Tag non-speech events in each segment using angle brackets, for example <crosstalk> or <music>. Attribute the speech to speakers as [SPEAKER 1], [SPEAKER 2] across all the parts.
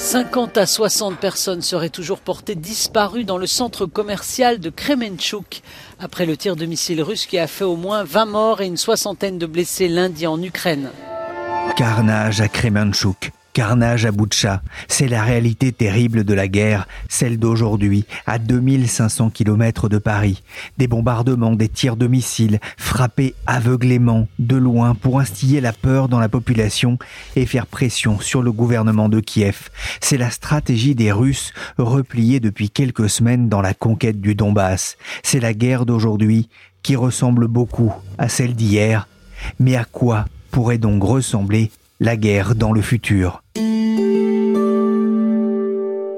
[SPEAKER 1] 50 à 60 personnes seraient toujours portées disparues dans le centre commercial de Kremenchuk après le tir de missile russe qui a fait au moins 20 morts et une soixantaine de blessés lundi en Ukraine.
[SPEAKER 2] Carnage à Kremenchuk. Carnage à Boutcha, c'est la réalité terrible de la guerre, celle d'aujourd'hui, à 2500 km de Paris. Des bombardements, des tirs de missiles, frappés aveuglément, de loin, pour instiller la peur dans la population et faire pression sur le gouvernement de Kiev. C'est la stratégie des Russes, repliés depuis quelques semaines dans la conquête du Donbass. C'est la guerre d'aujourd'hui qui ressemble beaucoup à celle d'hier. Mais à quoi pourrait donc ressembler la guerre dans le futur.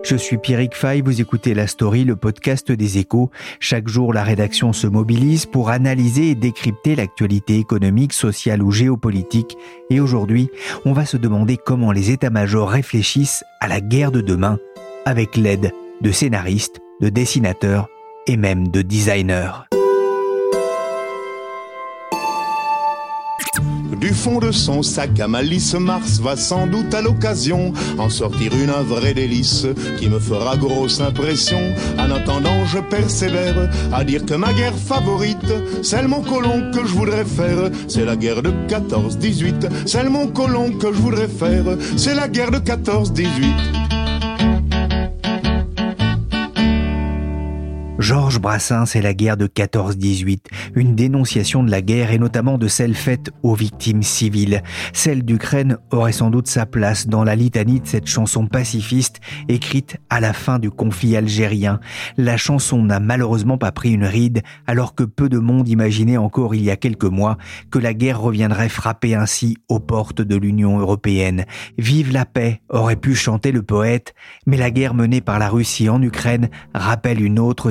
[SPEAKER 2] Je suis Pierrick Fay, vous écoutez La Story, le podcast des échos. Chaque jour, la rédaction se mobilise pour analyser et décrypter l'actualité économique, sociale ou géopolitique. Et aujourd'hui, on va se demander comment les états-majors réfléchissent à la guerre de demain avec l'aide de scénaristes, de dessinateurs et même de designers.
[SPEAKER 3] Du fond de son sac à malice, Mars va sans doute à l'occasion en sortir une vraie délice qui me fera grosse impression. En attendant, je persévère à dire que ma guerre favorite, celle mon colon que je voudrais faire, c'est la guerre de 14-18. Celle mon colon que je voudrais faire, c'est la guerre de 14-18.
[SPEAKER 2] Georges Brassens et la guerre de 14-18, une dénonciation de la guerre et notamment de celle faite aux victimes civiles. Celle d'Ukraine aurait sans doute sa place dans la litanie de cette chanson pacifiste écrite à la fin du conflit algérien. La chanson n'a malheureusement pas pris une ride alors que peu de monde imaginait encore il y a quelques mois que la guerre reviendrait frapper ainsi aux portes de l'Union européenne. Vive la paix aurait pu chanter le poète, mais la guerre menée par la Russie en Ukraine rappelle une autre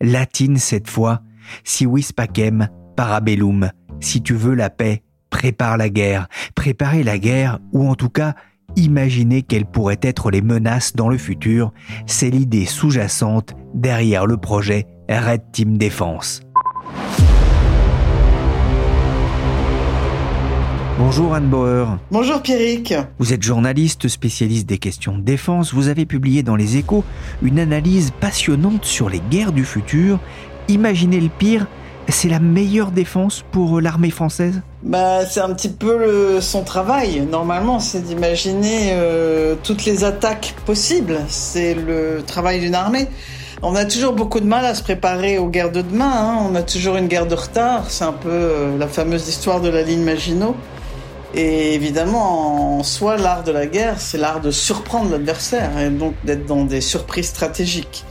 [SPEAKER 2] latine cette fois, si vis pacem, parabellum, si tu veux la paix, prépare la guerre, préparer la guerre, ou en tout cas, imaginer quelles pourraient être les menaces dans le futur, c'est l'idée sous-jacente derrière le projet Red Team Défense. Bonjour Anne Bauer.
[SPEAKER 4] Bonjour Pierrick.
[SPEAKER 2] Vous êtes journaliste spécialiste des questions de défense. Vous avez publié dans Les Échos une analyse passionnante sur les guerres du futur. Imaginez le pire, c'est la meilleure défense pour l'armée française?
[SPEAKER 4] Bah, c'est un petit peu son travail. Normalement, c'est d'imaginer euh, toutes les attaques possibles. C'est le travail d'une armée. On a toujours beaucoup de mal à se préparer aux guerres de demain. Hein. On a toujours une guerre de retard. C'est un peu euh, la fameuse histoire de la ligne Maginot. Et évidemment, en soi, l'art de la guerre, c'est l'art de surprendre l'adversaire et donc d'être dans des surprises stratégiques.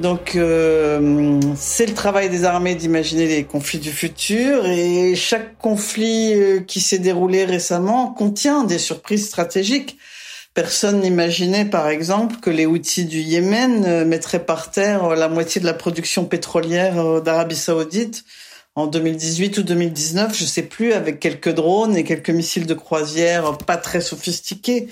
[SPEAKER 4] Donc, euh, c'est le travail des armées d'imaginer les conflits du futur et chaque conflit euh, qui s'est déroulé récemment contient des surprises stratégiques. Personne n'imaginait, par exemple, que les outils du Yémen euh, mettraient par terre la moitié de la production pétrolière d'Arabie Saoudite en 2018 ou 2019, je sais plus, avec quelques drones et quelques missiles de croisière pas très sophistiqués.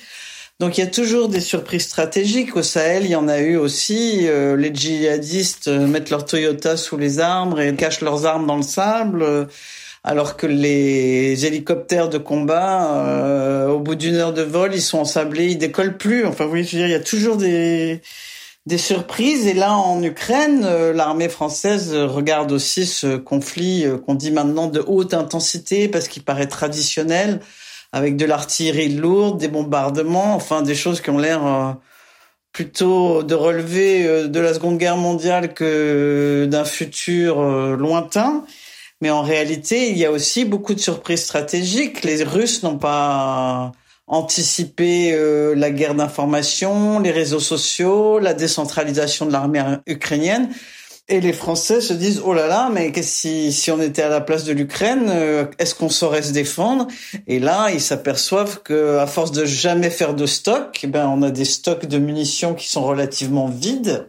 [SPEAKER 4] Donc il y a toujours des surprises stratégiques. Au Sahel, il y en a eu aussi. Euh, les djihadistes euh, mettent leur Toyota sous les arbres et cachent leurs armes dans le sable, euh, alors que les hélicoptères de combat, au bout d'une heure de vol, ils sont ensablés, ils décollent plus. Enfin, vous voyez, je veux dire, il y a toujours des des surprises. Et là, en Ukraine, euh, l'armée française regarde aussi ce conflit euh, qu'on dit maintenant de haute intensité parce qu'il paraît traditionnel, avec de l'artillerie lourde, des bombardements, enfin des choses qui ont l'air euh, plutôt de relever de la Seconde Guerre mondiale que d'un futur lointain. Mais en réalité, il y a aussi beaucoup de surprises stratégiques. Les Russes n'ont pas anticiper euh, la guerre d'information, les réseaux sociaux, la décentralisation de l'armée ukrainienne. Et les Français se disent oh là là, mais si si on était à la place de l'Ukraine, euh, est-ce qu'on saurait se défendre? Et là, ils s'aperçoivent que à force de jamais faire de stock, eh ben on a des stocks de munitions qui sont relativement vides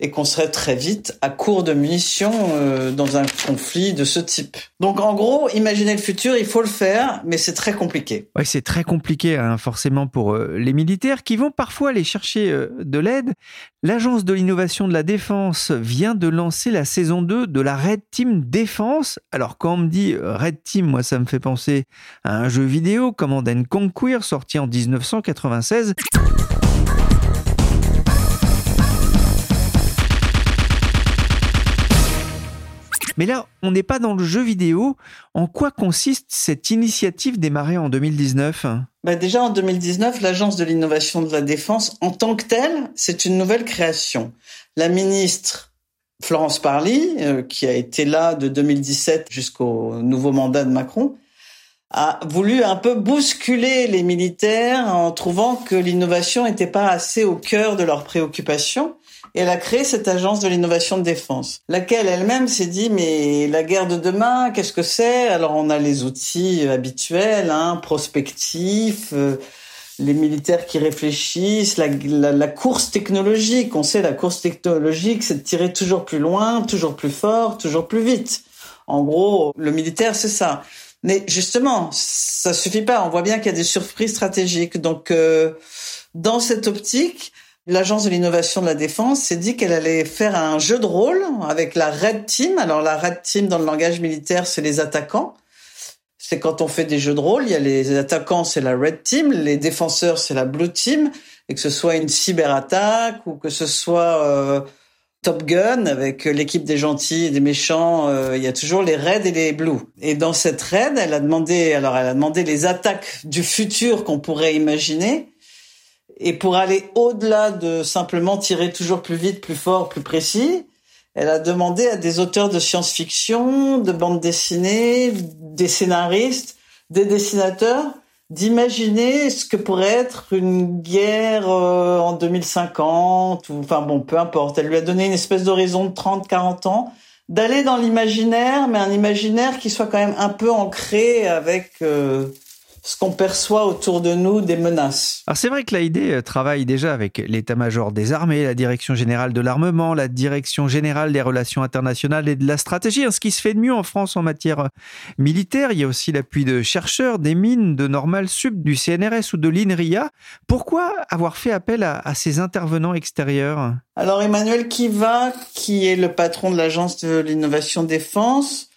[SPEAKER 4] et qu'on serait très vite à court de munitions euh, dans un conflit de ce type. Donc en gros, imaginer le futur, il faut le faire, mais c'est très compliqué.
[SPEAKER 2] Oui, c'est très compliqué hein, forcément pour euh, les militaires qui vont parfois aller chercher euh, de l'aide. L'Agence de l'innovation de la défense vient de lancer la saison 2 de la Red Team Défense. Alors quand on me dit Red Team, moi ça me fait penser à un jeu vidéo, Command and Conquer, sorti en 1996. Mais là, on n'est pas dans le jeu vidéo. En quoi consiste cette initiative démarrée en 2019
[SPEAKER 4] bah Déjà en 2019, l'Agence de l'innovation de la défense, en tant que telle, c'est une nouvelle création. La ministre Florence Parly, euh, qui a été là de 2017 jusqu'au nouveau mandat de Macron, a voulu un peu bousculer les militaires en trouvant que l'innovation n'était pas assez au cœur de leurs préoccupations elle a créé cette agence de l'innovation de défense, laquelle elle-même s'est dit mais la guerre de demain, qu'est-ce que c'est? Alors on a les outils habituels, hein, prospectifs, euh, les militaires qui réfléchissent, la, la, course technologique. On sait la course technologique, c'est de tirer toujours plus loin, toujours plus fort, toujours plus vite. En gros, le militaire, c'est ça. Mais justement, ça suffit pas. On voit bien qu'il y a des surprises stratégiques. Donc, euh, dans cette optique, l'Agence de l'innovation de la défense s'est dit qu'elle allait faire un jeu de rôle avec la Red Team. Alors la Red Team dans le langage militaire, c'est les attaquants. C'est quand on fait des jeux de rôle, il y a les attaquants, c'est la Red Team, les défenseurs, c'est la Blue Team, et que ce soit une cyberattaque ou que ce soit euh, Top Gun avec l'équipe des gentils et des méchants, euh, il y a toujours les Reds et les Blues. Et dans cette Red, elle a demandé, alors elle a demandé les attaques du futur qu'on pourrait imaginer et pour aller au-delà de simplement tirer toujours plus vite, plus fort, plus précis, elle a demandé à des auteurs de science-fiction, de bandes dessinées, des scénaristes, des dessinateurs, d'imaginer ce que pourrait être une guerre euh, en 2050 ou enfin bon peu importe. Elle lui a donné une espèce d'horizon de 30 40 ans d'aller dans l'imaginaire mais un imaginaire qui soit quand même un peu ancré avec euh, ce qu'on perçoit autour de nous des menaces.
[SPEAKER 2] Alors c'est vrai que l'AID travaille déjà avec l'état-major des armées, la direction générale de l'armement, la direction générale des relations internationales et de la stratégie. Hein, ce qui se fait de mieux en France en matière militaire, il y a aussi l'appui de chercheurs, des mines, de Normal Sub, du CNRS ou de l'INRIA. Pourquoi avoir fait appel à, à ces intervenants extérieurs?
[SPEAKER 4] Alors Emmanuel Kiva, qui est le patron de l'agence de l'innovation défense,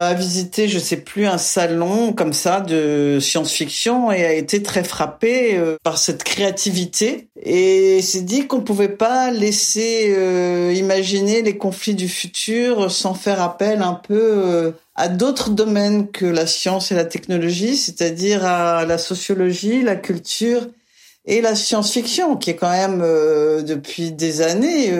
[SPEAKER 4] a visité, je sais plus, un salon comme ça de science-fiction et a été très frappé euh, par cette créativité et s'est dit qu'on pouvait pas laisser euh, imaginer les conflits du futur sans faire appel un peu euh, à d'autres domaines que la science et la technologie, c'est-à-dire à la sociologie, la culture et la science-fiction, qui est quand même depuis des années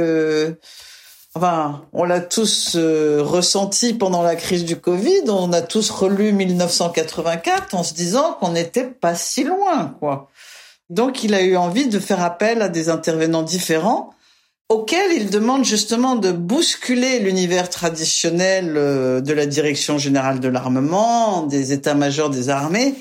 [SPEAKER 4] Enfin, on l'a tous euh, ressenti pendant la crise du Covid. On a tous relu 1984 en se disant qu'on n'était pas si loin, quoi. Donc, il a eu envie de faire appel à des intervenants différents auxquels il demande justement de bousculer l'univers traditionnel euh, de la direction générale de l'armement, des états-majors des armées,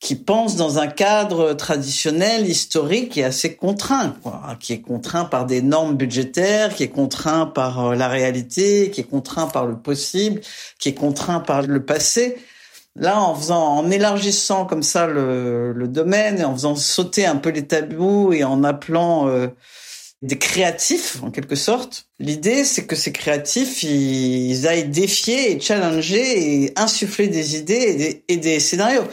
[SPEAKER 4] qui pense dans un cadre traditionnel, historique et assez contraint, quoi, qui est contraint par des normes budgétaires, qui est contraint par euh, la réalité, qui est contraint par le possible, qui est contraint par le passé. Là, en faisant, en élargissant comme ça le, le domaine, et en faisant sauter un peu les tabous et en appelant euh, des créatifs en quelque sorte. L'idée, c'est que ces créatifs, ils, aillent défier et challenger et insuffler des idées et des, et des scénarios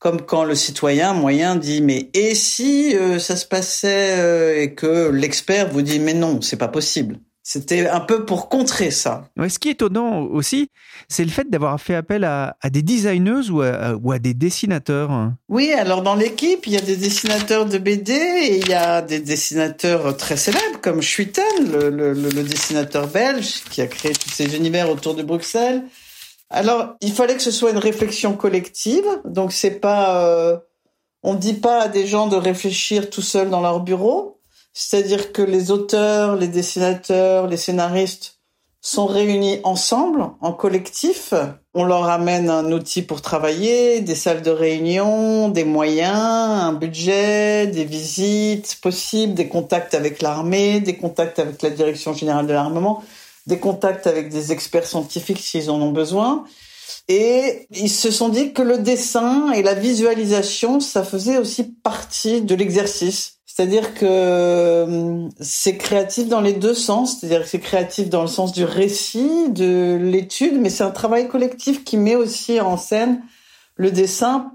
[SPEAKER 4] comme quand le citoyen moyen dit mais et si euh, ça se passait euh, et que l'expert vous dit mais non, c'est pas possible. C'était un peu pour contrer ça.
[SPEAKER 2] ce qui est étonnant aussi, c'est le fait d'avoir fait appel à, des designeuses ou à, ou à, des dessinateurs.
[SPEAKER 4] Oui, alors dans l'équipe, il y a des dessinateurs de BD et il y a des dessinateurs très célèbres comme Schuiten, le, le, le dessinateur belge qui a créé tous ces univers autour de Bruxelles. Alors, il fallait que ce soit une réflexion collective. Donc, c'est pas, euh, on dit pas à des gens de réfléchir tout seuls dans leur bureau. C'est-à-dire que les auteurs, les dessinateurs, les scénaristes sont réunis ensemble, en collectif. On leur amène un outil pour travailler, des salles de réunion, des moyens, un budget, des visites possibles, des contacts avec l'armée, des contacts avec la direction générale de l'armement, des contacts avec des experts scientifiques s'ils en ont besoin. Et ils se sont dit que le dessin et la visualisation, ça faisait aussi partie de l'exercice. C'est-à-dire que euh, c'est créatif dans les deux sens, c'est-à-dire que c'est créatif dans le sens du récit, de l'étude, mais c'est un travail collectif qui met aussi en scène le dessin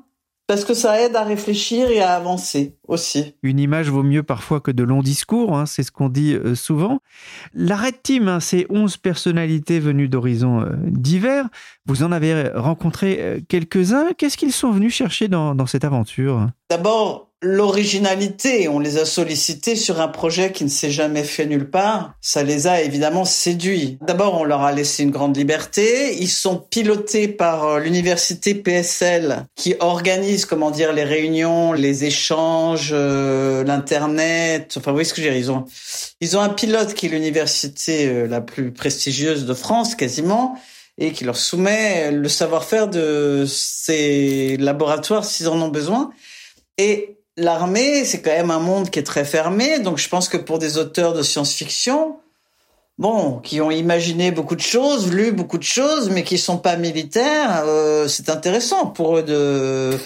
[SPEAKER 4] parce que ça aide à réfléchir et à avancer aussi.
[SPEAKER 2] Une image vaut mieux parfois que de longs discours, hein, c'est ce qu'on dit euh, souvent. La Red Team, hein, c'est 11 personnalités venues d'horizons euh, divers. Vous en avez rencontré euh, quelques-uns. Qu'est-ce qu'ils sont venus chercher dans, dans cette aventure?
[SPEAKER 4] D'abord, l'originalité. On les a sollicités sur un projet qui ne s'est jamais fait nulle part. Ça les a évidemment séduits. D'abord, on leur a laissé une grande liberté. Ils sont pilotés par euh, l'université PSL qui organise, comment dire, les réunions, les échanges, euh, l'internet. Enfin, vous voyez ce que je veux dire Ils ont, ils ont un pilote qui est l'université euh, la plus prestigieuse de France, quasiment et qui leur soumet le savoir-faire de ces laboratoires s'ils en ont besoin. Et l'armée, c'est quand même un monde qui est très fermé. Donc, je pense que pour des auteurs de science-fiction, bon, qui ont imaginé beaucoup de choses, lu beaucoup de choses, mais qui sont pas militaires, euh, c'est intéressant pour eux de.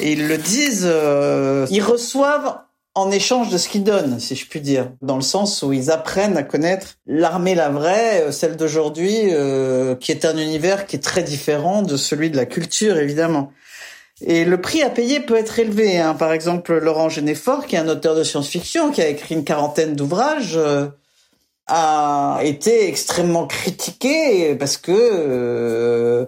[SPEAKER 4] Et ils le disent. Euh, ils reçoivent en échange de ce qu'ils donnent, si je puis dire, dans le sens où ils apprennent à connaître l'armée la vraie, euh, celle d'aujourd'hui, qui est un univers qui est très différent de celui de la culture, évidemment. Et le prix à payer peut être élevé. Hein. Par exemple, Laurent Genéfort, qui est un auteur de science-fiction, qui a écrit une quarantaine d'ouvrages, euh, a été extrêmement critiqué parce que euh,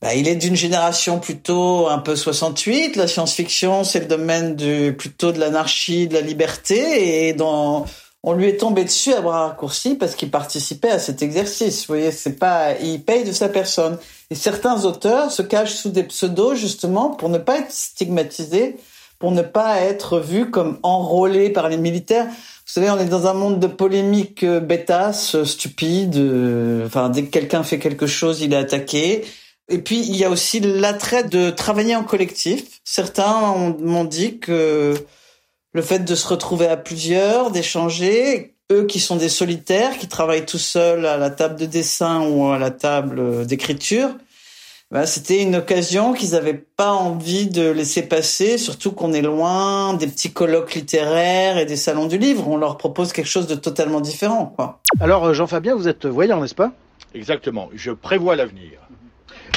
[SPEAKER 4] bah, il est d'une génération plutôt un peu 68. La science-fiction, c'est le domaine du plutôt de l'anarchie, de la liberté, et dans on lui est tombé dessus à bras raccourcis parce qu'il participait à cet exercice. Vous voyez, c'est pas, il paye de sa personne. Et certains auteurs se cachent sous des pseudos justement pour ne pas être stigmatisés, pour ne pas être vus comme enrôlés par les militaires. Vous savez, on est dans un monde de polémiques euh, bêtasses, euh, stupides. Euh, enfin, dès que quelqu'un fait quelque chose, il est attaqué. Et puis, il y a aussi l'attrait de travailler en collectif. Certains m'ont dit que le fait de se retrouver à plusieurs, d'échanger, eux qui sont des solitaires, qui travaillent tout seuls à la table de dessin ou à la table d'écriture, ben, c'était une occasion qu'ils n'avaient pas envie de laisser passer, surtout qu'on est loin des petits colloques littéraires et des salons du livre. On leur propose quelque chose de totalement différent. Quoi.
[SPEAKER 5] Alors, euh, Jean-Fabien, vous êtes voyant, n'est-ce pas?
[SPEAKER 6] Exactement, je prévois l'avenir.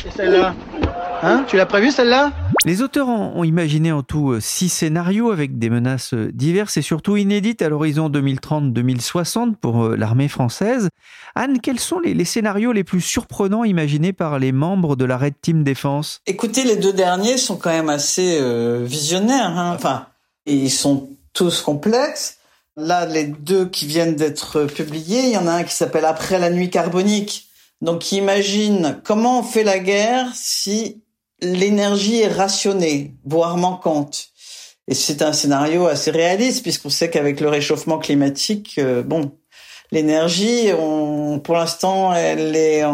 [SPEAKER 5] Et celle-là Hein Tu l'as prévu celle-là
[SPEAKER 2] Les auteurs ont imaginé en tout euh, six scénarios avec des menaces euh, diverses et surtout inédites à l'horizon 2030-2060 pour euh, l'armée française. Anne, quels sont les, scénarios les plus surprenants imaginés par les membres de la Red Team Défense?
[SPEAKER 4] Écoutez, les deux derniers sont quand même assez visionnaires. Hein. Enfin, ils sont tous complexes. Là, les deux qui viennent d'être publiés, il y en a un qui s'appelle Après la nuit carbonique donc imagine comment on fait la guerre si l'énergie est rationnée, voire manquante. Et c'est un scénario assez réaliste puisqu'on sait qu'avec le réchauffement climatique, euh, bon, l'énergie, pour l'instant, elle est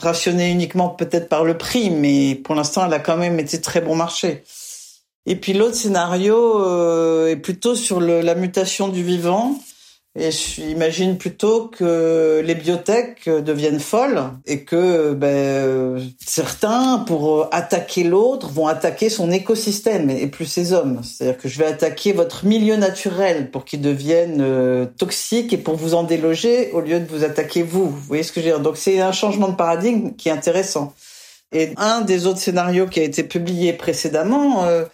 [SPEAKER 4] rationnée uniquement peut-être par le prix, mais pour l'instant, elle a quand même été très bon marché. Et puis l'autre scénario euh, est plutôt sur la mutation du vivant et j'imagine plutôt que les biotech deviennent folles et que ben, certains, pour attaquer l'autre, vont attaquer son écosystème et plus ses hommes. C'est-à-dire que je vais attaquer votre milieu naturel pour qu'il devienne euh, toxique et pour vous en déloger au lieu de vous attaquer vous. Vous voyez ce que je veux dire? Donc c'est un changement de paradigme qui est intéressant. Et un des autres scénarios qui a été publié précédemment euh,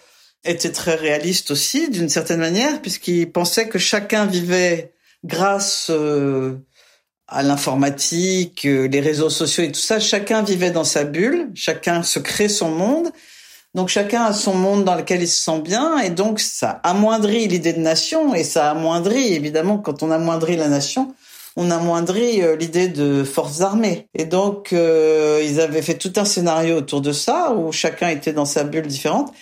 [SPEAKER 4] était très réaliste aussi, d'une certaine manière, puisqu'il pensait que chacun vivait grâce euh, à l'informatique, euh, les réseaux sociaux et tout ça, chacun vivait dans sa bulle, chacun se crée son monde. Donc chacun a son monde dans lequel il se sent bien et donc ça amoindrit l'idée de nation et ça amoindrit évidemment quand on amoindrit la nation, on amoindrit euh, l'idée de forces armées. Et donc ils avaient fait tout un scénario autour de ça où chacun était dans sa bulle différente.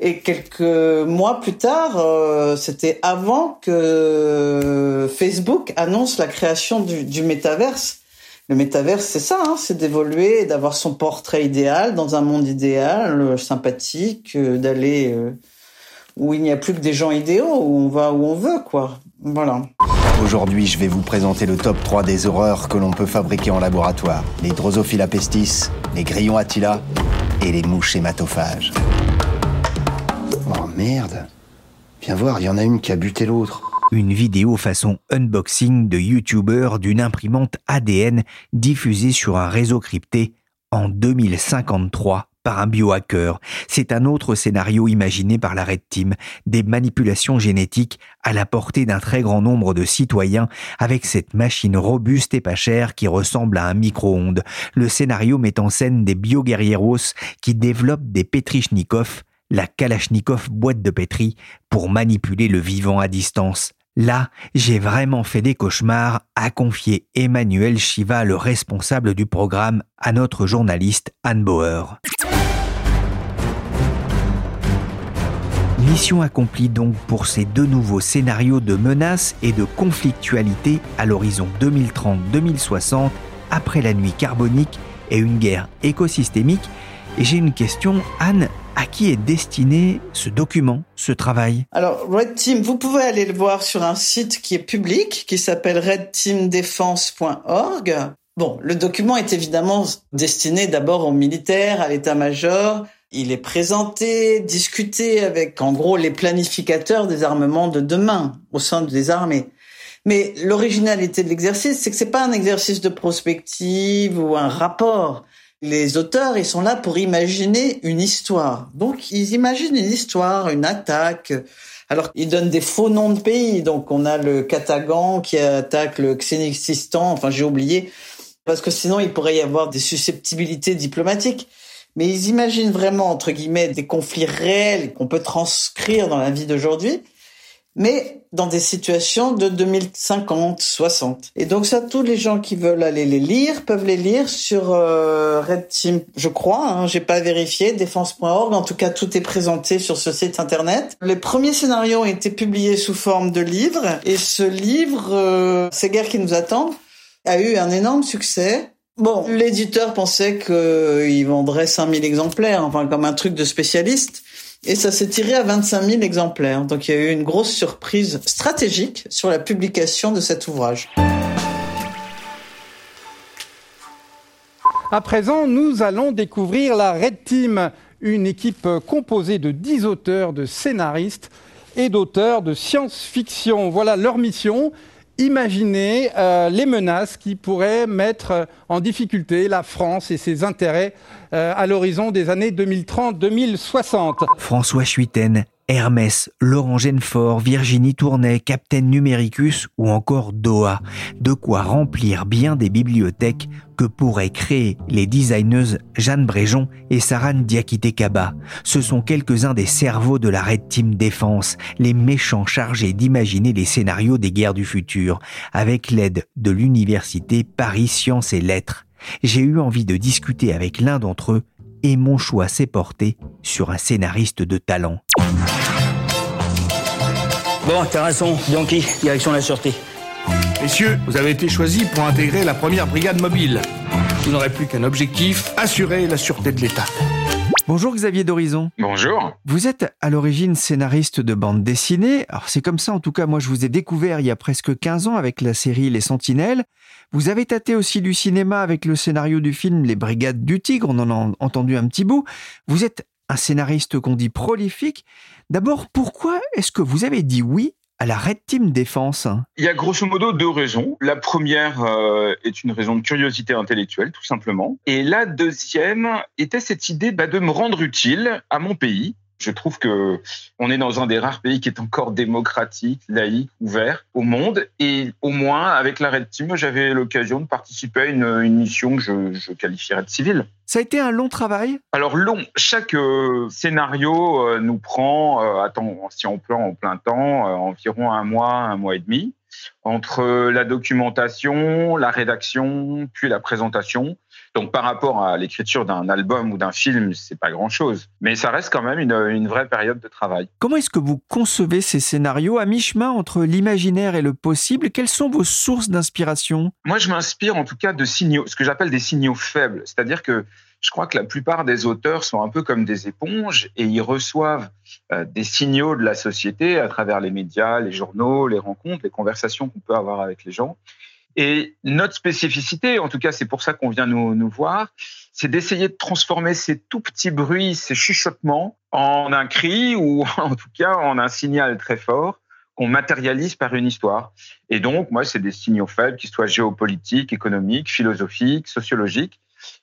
[SPEAKER 4] Et quelques mois plus tard, euh, c'était avant que Facebook annonce la création du, du métaverse. Le métaverse, c'est ça, hein, c'est d'évoluer, d'avoir son portrait idéal dans un monde idéal, euh, sympathique, euh, d'aller où il n'y a plus que des gens idéaux, où on va où on veut, quoi. Voilà.
[SPEAKER 7] Aujourd'hui, je vais vous présenter le top 3 des horreurs que l'on peut fabriquer en laboratoire. Les Drosophila pestis, les grillons Attila et les mouches hématophages. Merde Viens voir, il y en a une qui a buté l'autre
[SPEAKER 2] une vidéo façon unboxing de youtubeur d'une imprimante ADN diffusée sur un réseau crypté en 2053 par un biohacker. C'est un autre scénario imaginé par la Red Team, des manipulations génétiques à la portée d'un très grand nombre de citoyens avec cette machine robuste et pas chère qui ressemble à un micro-ondes. Le scénario met en scène des bioguerrieros qui développent des Petrichnikov, la Kalachnikov boîte de pétri, pour manipuler le vivant à distance. Là, j'ai vraiment fait des cauchemars, a confié Emmanuel Chiva, le responsable du programme, à notre journaliste Anne Bauer. Mission accomplie donc pour ces deux nouveaux scénarios de menaces et de conflictualité à l'horizon 2030-2060, après la nuit carbonique et une guerre écosystémique. Et j'ai une question, Anne, à qui est destiné ce document, ce travail
[SPEAKER 4] Alors, Red Team, vous pouvez aller le voir sur un site qui est public, qui s'appelle redteamdefense.org. Bon, le document est évidemment destiné d'abord aux militaires, à l'état-major. Il est présenté, discuté avec, en gros, les planificateurs des armements de demain au sein des armées. Mais l'originalité de l'exercice, c'est que c'est pas un exercice de prospective ou un rapport. Les auteurs, ils sont là pour imaginer une histoire. Donc, ils imaginent une histoire, une attaque. Alors, ils donnent des faux noms de pays. Donc, on a le Katagan qui attaque le Xénixistan. Enfin, j'ai oublié. Parce que sinon, il pourrait y avoir des susceptibilités diplomatiques. Mais ils imaginent vraiment, entre guillemets, des conflits réels qu'on peut transcrire dans la vie d'aujourd'hui mais dans des situations de 2050, 60. Et donc ça, tous les gens qui veulent aller les lire peuvent les lire sur euh, Red Team, je crois. Hein, J'ai pas vérifié, défense.org. En tout cas, tout est présenté sur ce site internet. Les premiers scénarios ont été publiés sous forme de livres, et ce livre, euh, C'est guerre qui nous attend, a eu un énorme succès. Bon, l'éditeur pensait qu'il vendrait 5000 exemplaires, enfin comme un truc de spécialiste. Et ça s'est tiré à 25 000 exemplaires. Donc il y a eu une grosse surprise stratégique sur la publication de cet ouvrage.
[SPEAKER 8] À présent, nous allons découvrir la Red Team, une équipe composée de 10 auteurs, de scénaristes et d'auteurs de science-fiction. Voilà leur mission imaginer euh, les menaces qui pourraient mettre en difficulté la France et ses intérêts euh, à l'horizon des années 2030-2060.
[SPEAKER 2] François Chuiten Hermès, Laurent Genefort, Virginie Tournay, Captain Numericus ou encore Doha. De quoi remplir bien des bibliothèques que pourraient créer les designeuses Jeanne Bréjon et Sarah Diakité Kaba. Ce sont quelques-uns des cerveaux de la Red Team Défense, les méchants chargés d'imaginer les scénarios des guerres du futur, avec l'aide de l'université Paris Sciences et Lettres. J'ai eu envie de discuter avec l'un d'entre eux et mon choix s'est porté sur un scénariste de talent.
[SPEAKER 9] Bon, terrassons, Bianchi, direction la sûreté.
[SPEAKER 10] Messieurs, vous avez été choisis pour intégrer la première brigade mobile. Vous n'aurez plus qu'un objectif, assurer la sûreté de l'État.
[SPEAKER 2] Bonjour Xavier d'Horizon.
[SPEAKER 11] Bonjour.
[SPEAKER 2] Vous êtes à l'origine scénariste de bande dessinée. Alors c'est comme ça, en tout cas, moi je vous ai découvert il y a presque 15 ans avec la série Les Sentinelles. Vous avez tâté aussi du cinéma avec le scénario du film Les Brigades du Tigre, on en a entendu un petit bout. Vous êtes un scénariste qu'on dit prolifique. D'abord, pourquoi est-ce que vous avez dit oui à la Red Team Défense?
[SPEAKER 11] Il y a grosso modo deux raisons. La première euh, est une raison de curiosité intellectuelle, tout simplement. Et la deuxième était cette idée bah, de me rendre utile à mon pays, je trouve que on est dans un des rares pays qui est encore démocratique, laïque, ouvert au monde. Et au moins, avec la Red Team, j'avais l'occasion de participer à une, mission que je, qualifierais de civile.
[SPEAKER 2] Ça a été un long travail?
[SPEAKER 11] Alors long, chaque euh, scénario euh, nous prend, euh, attends, si on pleut en plein temps, environ un mois, un mois et demi, entre la documentation, la rédaction, puis la présentation. Donc par rapport à l'écriture d'un album ou d'un film, c'est pas grand-chose. Mais ça reste quand même une, une vraie période de travail.
[SPEAKER 2] Comment est-ce que vous concevez ces scénarios à mi-chemin entre l'imaginaire et le possible? Quelles sont vos sources d'inspiration?
[SPEAKER 11] Moi, je m'inspire en tout cas de signaux, ce que j'appelle des signaux faibles. C'est-à-dire que je crois que la plupart des auteurs sont un peu comme des éponges et ils reçoivent euh, des signaux de la société à travers les médias, les journaux, les rencontres, les conversations qu'on peut avoir avec les gens. Et notre spécificité, en tout cas c'est pour ça qu'on vient nous, voir, c'est d'essayer de transformer ces tout petits bruits, ces chuchotements en un cri ou <laughs> en tout cas en un signal très fort qu'on matérialise par une histoire. Et donc, moi, c'est des signaux faibles, qu'ils soient géopolitiques, économiques, philosophiques, sociologiques,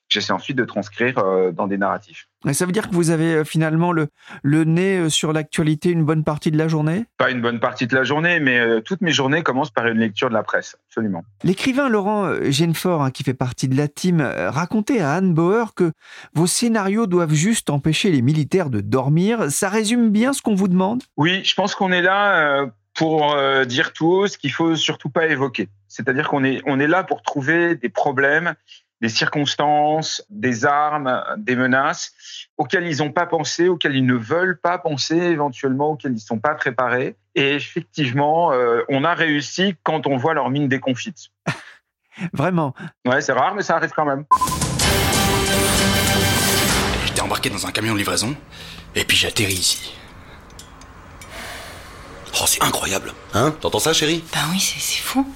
[SPEAKER 11] j'essaie ensuite de transcrire euh, dans des narratifs.
[SPEAKER 2] Et ça veut dire que vous avez euh, finalement le, le nez euh, sur l'actualité une bonne partie de la journée?
[SPEAKER 11] Pas une bonne partie de la journée, mais toutes mes journées commencent par une lecture de la presse, absolument.
[SPEAKER 2] L'écrivain Laurent Genefort, hein, qui fait partie de la team, racontait à Anne Bauer que vos scénarios doivent juste empêcher les militaires de dormir. Ça résume bien ce qu'on vous demande?
[SPEAKER 11] Oui, je pense qu'on est là pour dire tout haut ce qu'il faut surtout pas évoquer. C'est-à-dire qu'on est, on est là pour trouver des problèmes des circonstances, des armes, des menaces auxquelles ils n'ont pas pensé, auxquelles ils ne veulent pas penser éventuellement, auxquelles ils ne sont pas préparés. Et effectivement, euh, on a réussi quand on voit leur mine déconfite. <laughs>
[SPEAKER 2] Vraiment
[SPEAKER 11] Ouais, c'est rare, mais ça arrive quand même.
[SPEAKER 12] J'étais embarqué dans un camion de livraison, et puis j'atterris ici. Oh, c'est incroyable. Hein? T'entends ça, chérie?
[SPEAKER 13] Bah oui, c'est fou.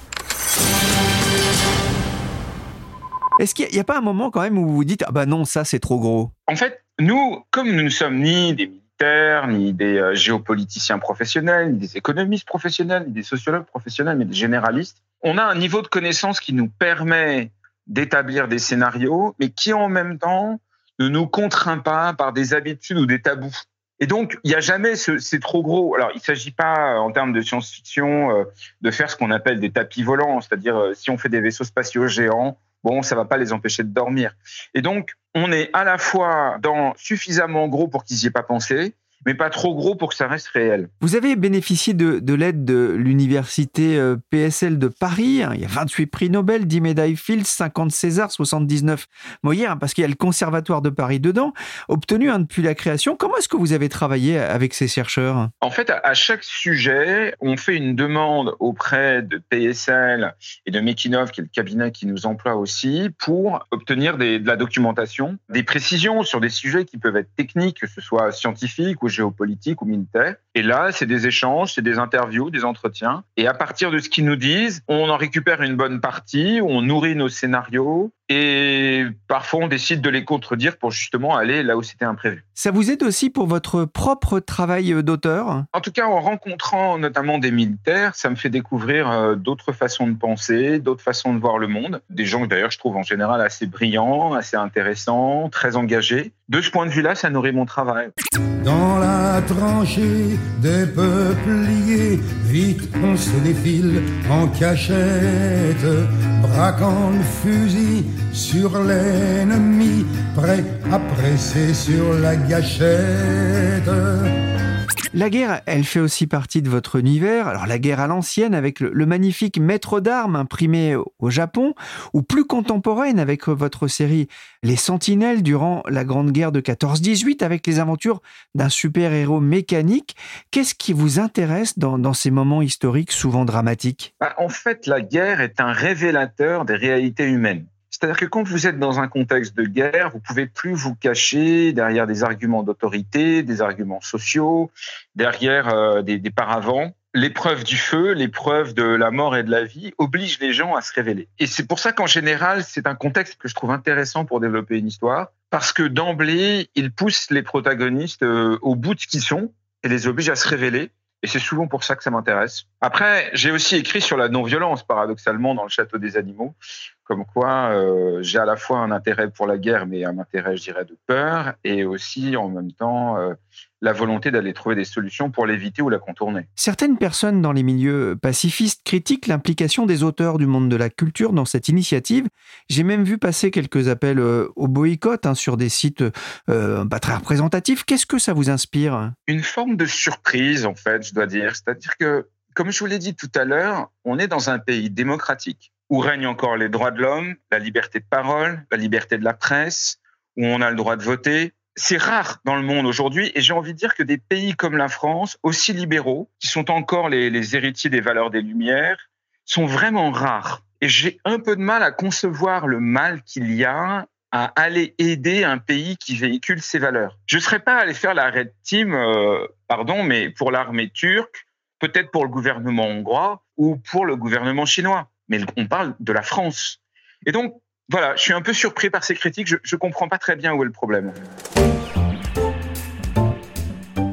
[SPEAKER 2] Est-ce qu'il n'y a, pas un moment quand même où vous vous dites ah bah non ça c'est trop gros?
[SPEAKER 11] En fait, nous, comme nous ne sommes ni des militaires, ni des euh, géopoliticiens professionnels, ni des économistes professionnels, ni des sociologues professionnels, mais des généralistes, on a un niveau de connaissance qui nous permet d'établir des scénarios, mais qui en même temps ne nous contraint pas par des habitudes ou des tabous. Et donc, il n'y a jamais ce c'est trop gros. Alors, il ne s'agit pas, en termes de science-fiction, euh, de faire ce qu'on appelle des tapis volants, c'est-à-dire euh, si on fait des vaisseaux spatiaux géants, bon, ça va pas les empêcher de dormir. Et donc, on est à la fois dans suffisamment gros pour qu'ils n'y aient pas pensé, mais pas trop gros pour que ça reste réel.
[SPEAKER 2] Vous avez bénéficié de, l'aide de l'université euh, PSL de Paris. Hein. Il y a 28 prix Nobel, 10 médailles Fields, 50 César, 79 Molière, hein, parce qu'il y a le Conservatoire de Paris dedans, obtenu un depuis la création. Comment est-ce que vous avez travaillé avec ces chercheurs
[SPEAKER 11] En fait, à chaque sujet, on fait une demande auprès de PSL et de Mekinov, qui est le cabinet qui nous emploie aussi, pour obtenir de la documentation, des précisions sur des sujets qui peuvent être techniques, que ce soit scientifiques ou géopolitique ou militaire. Et là, c'est des échanges, c'est des interviews, des entretiens. Et à partir de ce qu'ils nous disent, on en récupère une bonne partie, on nourrit nos scénarios et parfois, on décide de les contredire pour justement aller là où c'était imprévu.
[SPEAKER 2] Ça vous aide aussi pour votre propre travail d'auteur?
[SPEAKER 11] En tout cas, en rencontrant notamment des militaires, ça me fait découvrir euh, d'autres façons de penser, d'autres façons de voir le monde. Des gens que d'ailleurs je trouve en général assez brillants, assez intéressants, très engagés. De ce point de vue-là, ça nourrit mon travail.
[SPEAKER 14] Dans la tranchée des peupliers, vite on se défile en cachette, braquant le fusil sur l'ennemi, prêt à presser sur la gâchette.
[SPEAKER 2] La guerre, elle fait aussi partie de votre univers. Alors la guerre à l'ancienne avec le, magnifique Maître d'armes imprimé au Japon, ou plus contemporaine avec votre série Les Sentinelles durant la Grande Guerre de 14-18 avec les aventures d'un super-héros mécanique. Qu'est-ce qui vous intéresse dans, ces moments historiques souvent dramatiques?
[SPEAKER 11] Bah, En fait, la guerre est un révélateur des réalités humaines. C'est-à-dire que quand vous êtes dans un contexte de guerre, vous pouvez plus vous cacher derrière des arguments d'autorité, des arguments sociaux, derrière euh, des, paravents. L'épreuve du feu, l'épreuve de la mort et de la vie oblige les gens à se révéler. Et c'est pour ça qu'en général, c'est un contexte que je trouve intéressant pour développer une histoire, parce que d'emblée, il pousse les protagonistes euh, au bout de ce qu'ils sont et les oblige à se révéler. Et c'est souvent pour ça que ça m'intéresse. Après, j'ai aussi écrit sur la non-violence, paradoxalement, dans le Château des Animaux, comme quoi euh, j'ai à la fois un intérêt pour la guerre, mais un intérêt, je dirais, de peur, et aussi en même temps euh, la volonté d'aller trouver des solutions pour l'éviter ou la contourner.
[SPEAKER 2] Certaines personnes dans les milieux pacifistes critiquent l'implication des auteurs du monde de la culture dans cette initiative. J'ai même vu passer quelques appels euh, au boycott hein, sur des sites pas très représentatifs. Qu'est-ce que ça vous inspire?
[SPEAKER 11] Une forme de surprise, en fait, je dois dire. C'est-à-dire que comme je vous l'ai dit tout à l'heure, on est dans un pays démocratique où règnent encore les droits de l'homme, la liberté de parole, la liberté de la presse, où on a le droit de voter. C'est rare dans le monde aujourd'hui et j'ai envie de dire que des pays comme la France, aussi libéraux, qui sont encore les, héritiers des valeurs des Lumières, sont vraiment rares. Et j'ai un peu de mal à concevoir le mal qu'il y a à aller aider un pays qui véhicule ces valeurs. Je ne serais pas allé faire la Red Team, euh, pardon, mais pour l'armée turque, peut-être pour le gouvernement hongrois ou pour le gouvernement chinois. Mais on parle de la France. Et donc, voilà, je suis un peu surpris par ces critiques. Je ne comprends pas très bien où est le problème.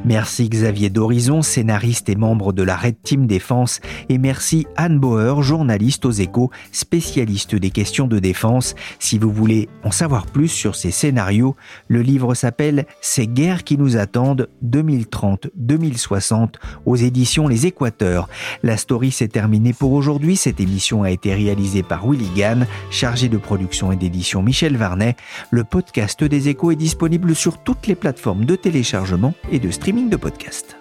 [SPEAKER 2] Merci Xavier Dorison, scénariste et membre de la Red Team Défense, et merci Anne Bauer, journaliste aux échos, spécialiste des questions de défense. Si vous voulez en savoir plus sur ces scénarios, le livre s'appelle Ces guerres qui nous attendent 2030-2060 aux éditions Les Équateurs. La story s'est terminée pour aujourd'hui. Cette émission a été réalisée par Willy Gann, chargé de production et d'édition Michel Varnet. Le podcast des échos est disponible sur toutes les plateformes de téléchargement et de streaming de podcast.